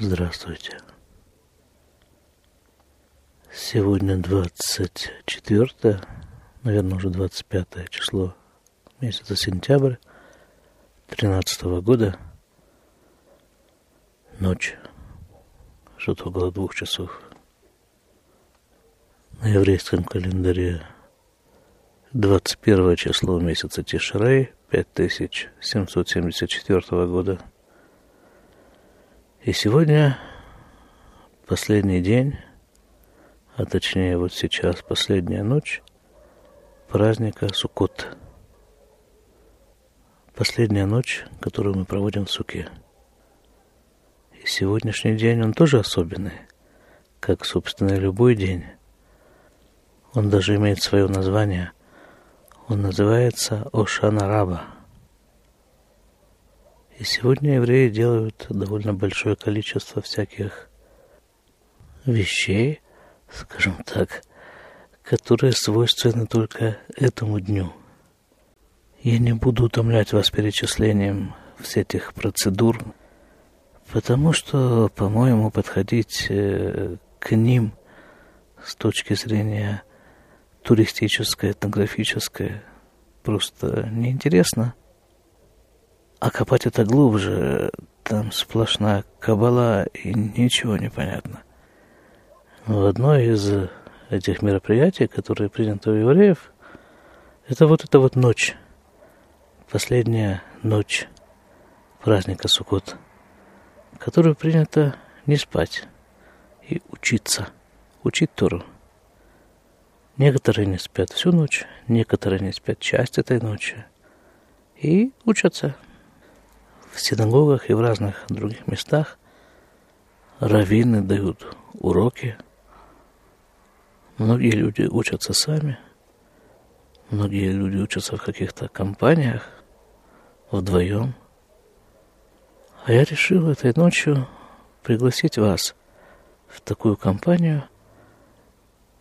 Здравствуйте. Сегодня 24, наверное, уже 25 число месяца сентябрь 13 года. Ночь. Что-то около двух часов. На еврейском календаре 21 число месяца Тишрей 5774 года. И сегодня последний день, а точнее вот сейчас последняя ночь праздника Суккот. Последняя ночь, которую мы проводим в Суке. И сегодняшний день, он тоже особенный, как, собственно, любой день. Он даже имеет свое название. Он называется Ошана Раба – и сегодня евреи делают довольно большое количество всяких вещей, скажем так, которые свойственны только этому дню. Я не буду утомлять вас перечислением всех этих процедур, потому что, по-моему, подходить э, к ним с точки зрения туристической, этнографической просто неинтересно. А копать это глубже, там сплошная кабала и ничего не понятно. В одно из этих мероприятий, которые приняты у евреев, это вот эта вот ночь, последняя ночь праздника Суккот, которую принято не спать и учиться, учить Тору. Некоторые не спят всю ночь, некоторые не спят часть этой ночи и учатся – синагогах и в разных других местах раввины дают уроки. Многие люди учатся сами. Многие люди учатся в каких-то компаниях, вдвоем. А я решил этой ночью пригласить вас в такую компанию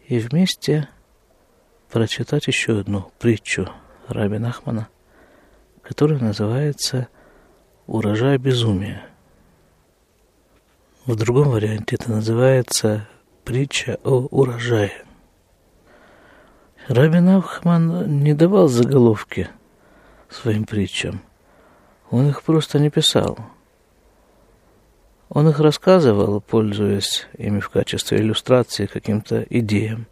и вместе прочитать еще одну притчу Раби Нахмана, которая называется урожай безумия. В другом варианте это называется притча о урожае. Рабин Ахман не давал заголовки своим притчам. Он их просто не писал. Он их рассказывал, пользуясь ими в качестве иллюстрации каким-то идеям.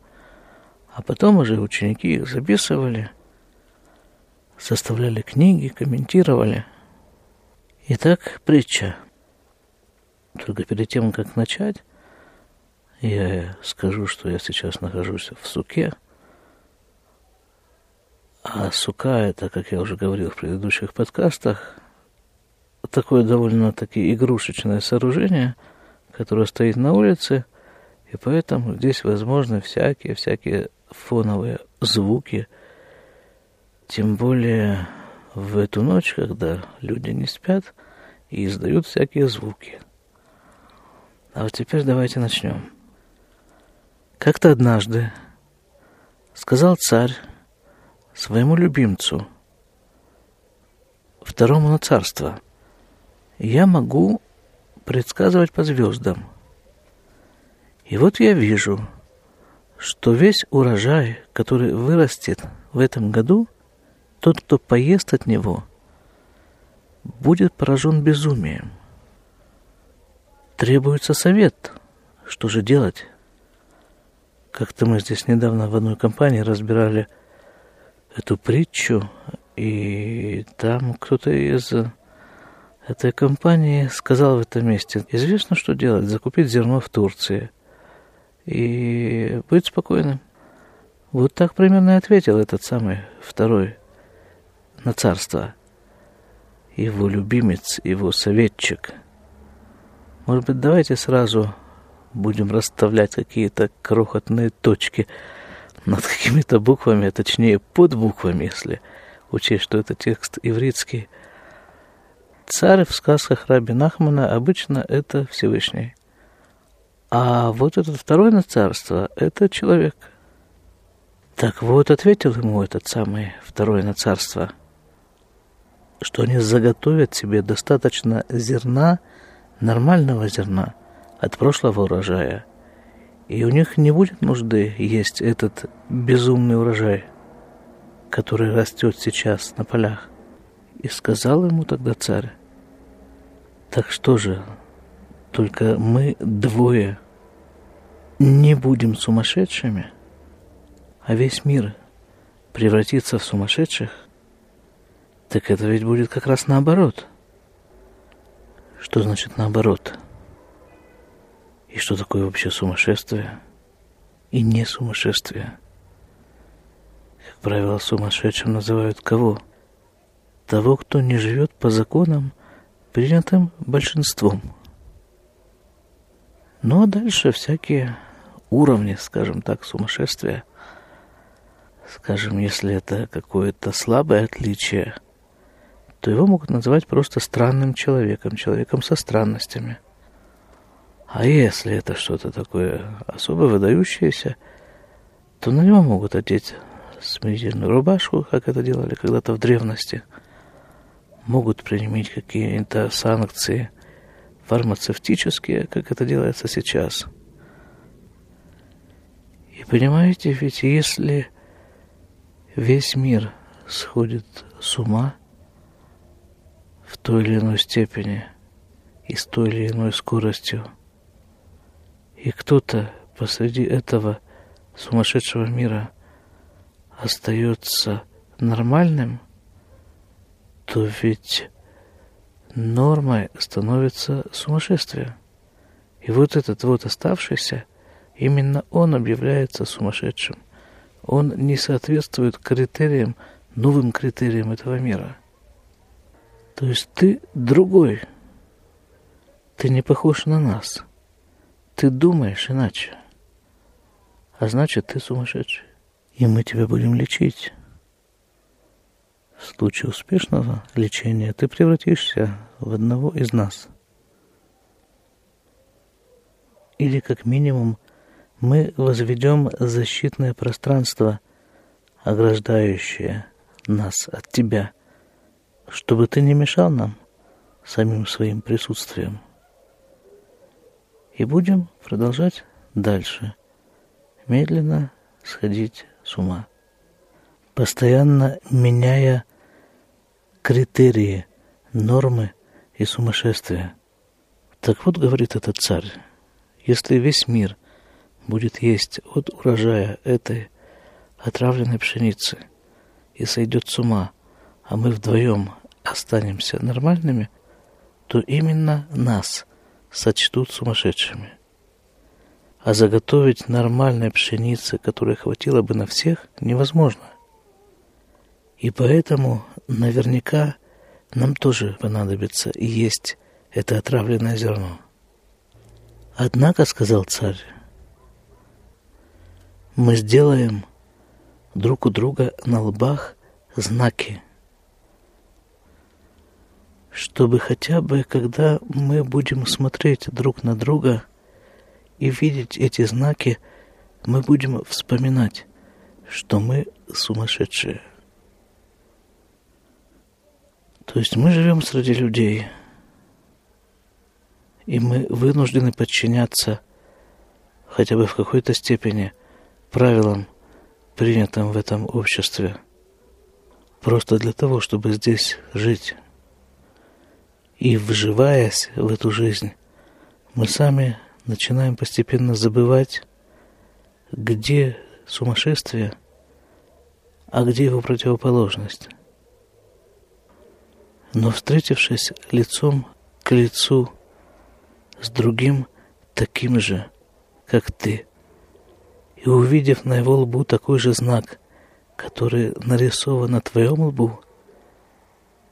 А потом уже ученики их записывали, составляли книги, комментировали – Итак, притча. Только перед тем, как начать, я скажу, что я сейчас нахожусь в суке. А сука это, как я уже говорил в предыдущих подкастах, такое довольно-таки игрушечное сооружение, которое стоит на улице, и поэтому здесь возможны всякие-всякие фоновые звуки, тем более в эту ночь, когда люди не спят и издают всякие звуки. А вот теперь давайте начнем. Как-то однажды сказал царь своему любимцу, второму на царство, я могу предсказывать по звездам. И вот я вижу, что весь урожай, который вырастет в этом году, тот, кто поест от него, будет поражен безумием. Требуется совет. Что же делать? Как-то мы здесь недавно в одной компании разбирали эту притчу, и там кто-то из этой компании сказал в этом месте, известно, что делать, закупить зерно в Турции и быть спокойным. Вот так примерно и ответил этот самый второй на царство. Его любимец, его советчик. Может быть, давайте сразу будем расставлять какие-то крохотные точки над какими-то буквами, а точнее под буквами, если учесть, что это текст ивритский. Царь в сказках Раби Нахмана обычно это Всевышний. А вот это второе на царство – это человек. Так вот, ответил ему этот самый второй на царство – что они заготовят себе достаточно зерна нормального зерна от прошлого урожая. И у них не будет нужды есть этот безумный урожай, который растет сейчас на полях. И сказал ему тогда царь, так что же, только мы двое не будем сумасшедшими, а весь мир превратится в сумасшедших, так это ведь будет как раз наоборот. Что значит наоборот? И что такое вообще сумасшествие? И не сумасшествие? Как правило, сумасшедшим называют кого? Того, кто не живет по законам, принятым большинством. Ну а дальше всякие уровни, скажем так, сумасшествия. Скажем, если это какое-то слабое отличие, то его могут называть просто странным человеком, человеком со странностями. А если это что-то такое особо выдающееся, то на него могут одеть смирительную рубашку, как это делали когда-то в древности. Могут применить какие-то санкции фармацевтические, как это делается сейчас. И понимаете, ведь если весь мир сходит с ума – в той или иной степени и с той или иной скоростью. И кто-то посреди этого сумасшедшего мира остается нормальным, то ведь нормой становится сумасшествие. И вот этот вот оставшийся, именно он объявляется сумасшедшим. Он не соответствует критериям, новым критериям этого мира – то есть ты другой. Ты не похож на нас. Ты думаешь иначе. А значит, ты сумасшедший. И мы тебя будем лечить. В случае успешного лечения ты превратишься в одного из нас. Или как минимум мы возведем защитное пространство, ограждающее нас от тебя – чтобы ты не мешал нам самим своим присутствием. И будем продолжать дальше, медленно сходить с ума, постоянно меняя критерии, нормы и сумасшествия. Так вот, говорит этот царь, если весь мир будет есть от урожая этой отравленной пшеницы и сойдет с ума – а мы вдвоем останемся нормальными, то именно нас сочтут сумасшедшими. А заготовить нормальной пшеницы, которой хватило бы на всех, невозможно. И поэтому наверняка нам тоже понадобится есть это отравленное зерно. Однако, сказал царь, мы сделаем друг у друга на лбах знаки, чтобы хотя бы, когда мы будем смотреть друг на друга и видеть эти знаки, мы будем вспоминать, что мы сумасшедшие. То есть мы живем среди людей, и мы вынуждены подчиняться хотя бы в какой-то степени правилам, принятым в этом обществе, просто для того, чтобы здесь жить. И вживаясь в эту жизнь, мы сами начинаем постепенно забывать, где сумасшествие, а где его противоположность. Но встретившись лицом к лицу с другим таким же, как ты, и увидев на его лбу такой же знак, который нарисован на твоем лбу,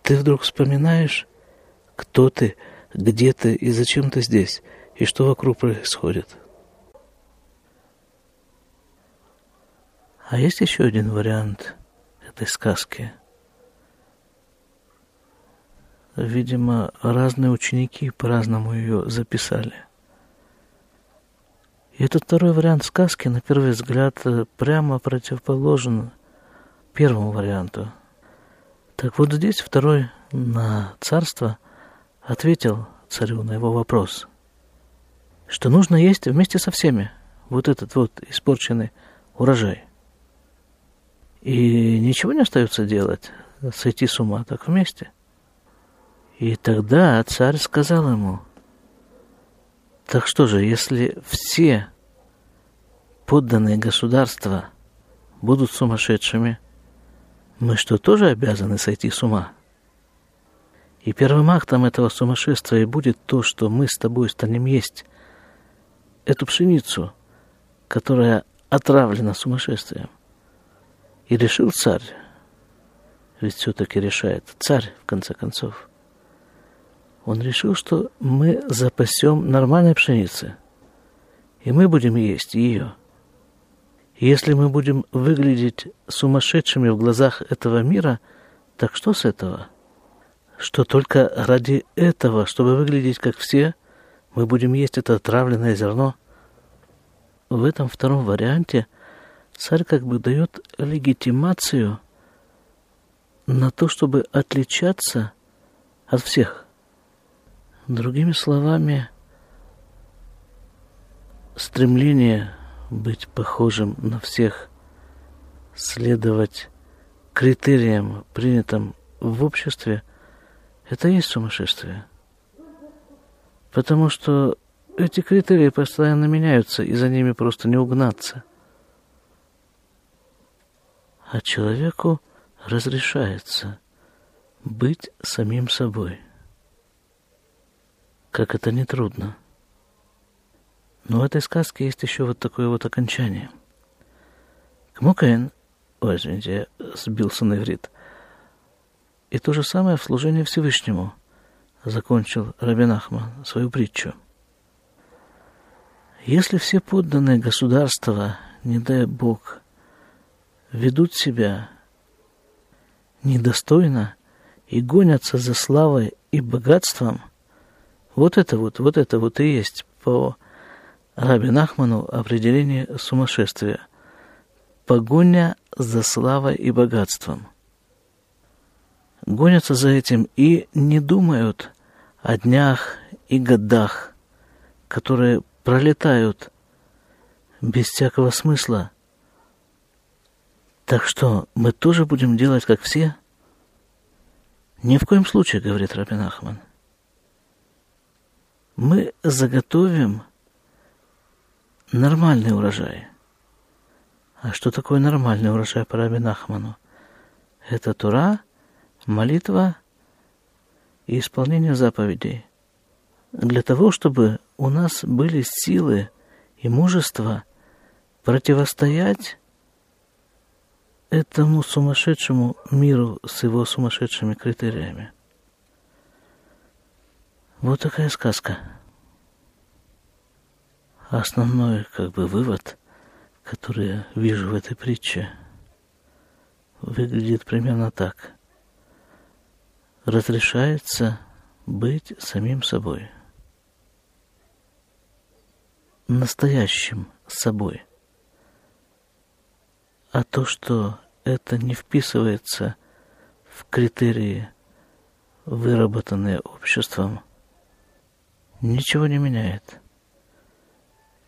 ты вдруг вспоминаешь, кто ты, где ты и зачем ты здесь, и что вокруг происходит. А есть еще один вариант этой сказки. Видимо, разные ученики по-разному ее записали. И этот второй вариант сказки, на первый взгляд, прямо противоположен первому варианту. Так вот здесь второй на царство – Ответил царю на его вопрос, что нужно есть вместе со всеми вот этот вот испорченный урожай. И ничего не остается делать, сойти с ума так вместе. И тогда царь сказал ему, так что же, если все подданные государства будут сумасшедшими, мы что, тоже обязаны сойти с ума? И первым актом этого сумасшествия будет то, что мы с тобой станем есть эту пшеницу, которая отравлена сумасшествием. И решил царь, ведь все-таки решает царь, в конце концов. Он решил, что мы запасем нормальной пшеницы, и мы будем есть ее – если мы будем выглядеть сумасшедшими в глазах этого мира, так что с этого? Что только ради этого, чтобы выглядеть как все, мы будем есть это отравленное зерно? В этом втором варианте царь как бы дает легитимацию на то, чтобы отличаться от всех. Другими словами, стремление быть похожим на всех, следовать критериям, принятым в обществе, это и есть сумасшествие. Потому что эти критерии постоянно меняются, и за ними просто не угнаться. А человеку разрешается быть самим собой. Как это нетрудно. Но в этой сказке есть еще вот такое вот окончание. Кмукаин, ой, извините, я сбился на иврит. И то же самое в служении Всевышнему закончил Рабин Ахман свою притчу. Если все подданные государства, не дай Бог, ведут себя недостойно и гонятся за славой и богатством, вот это вот, вот это вот и есть по Раби Нахману определение сумасшествия – погоня за славой и богатством. Гонятся за этим и не думают о днях и годах, которые пролетают без всякого смысла. Так что мы тоже будем делать, как все? Ни в коем случае, говорит Рабин Ахман. Мы заготовим – нормальный урожай. А что такое нормальный урожай по Раби Нахману? Это Тура, молитва и исполнение заповедей. Для того, чтобы у нас были силы и мужество противостоять этому сумасшедшему миру с его сумасшедшими критериями. Вот такая сказка основной как бы вывод, который я вижу в этой притче, выглядит примерно так. Разрешается быть самим собой. Настоящим собой. А то, что это не вписывается в критерии, выработанные обществом, ничего не меняет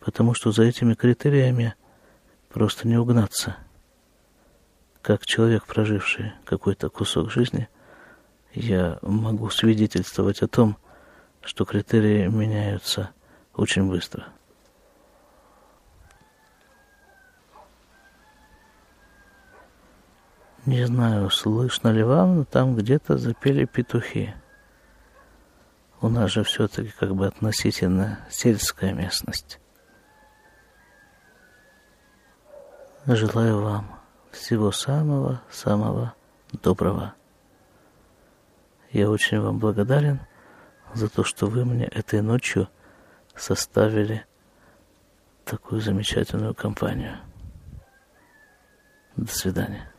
потому что за этими критериями просто не угнаться. Как человек, проживший какой-то кусок жизни, я могу свидетельствовать о том, что критерии меняются очень быстро. Не знаю, слышно ли вам, но там где-то запели петухи. У нас же все-таки как бы относительно сельская местность. Желаю вам всего самого-самого доброго. Я очень вам благодарен за то, что вы мне этой ночью составили такую замечательную компанию. До свидания.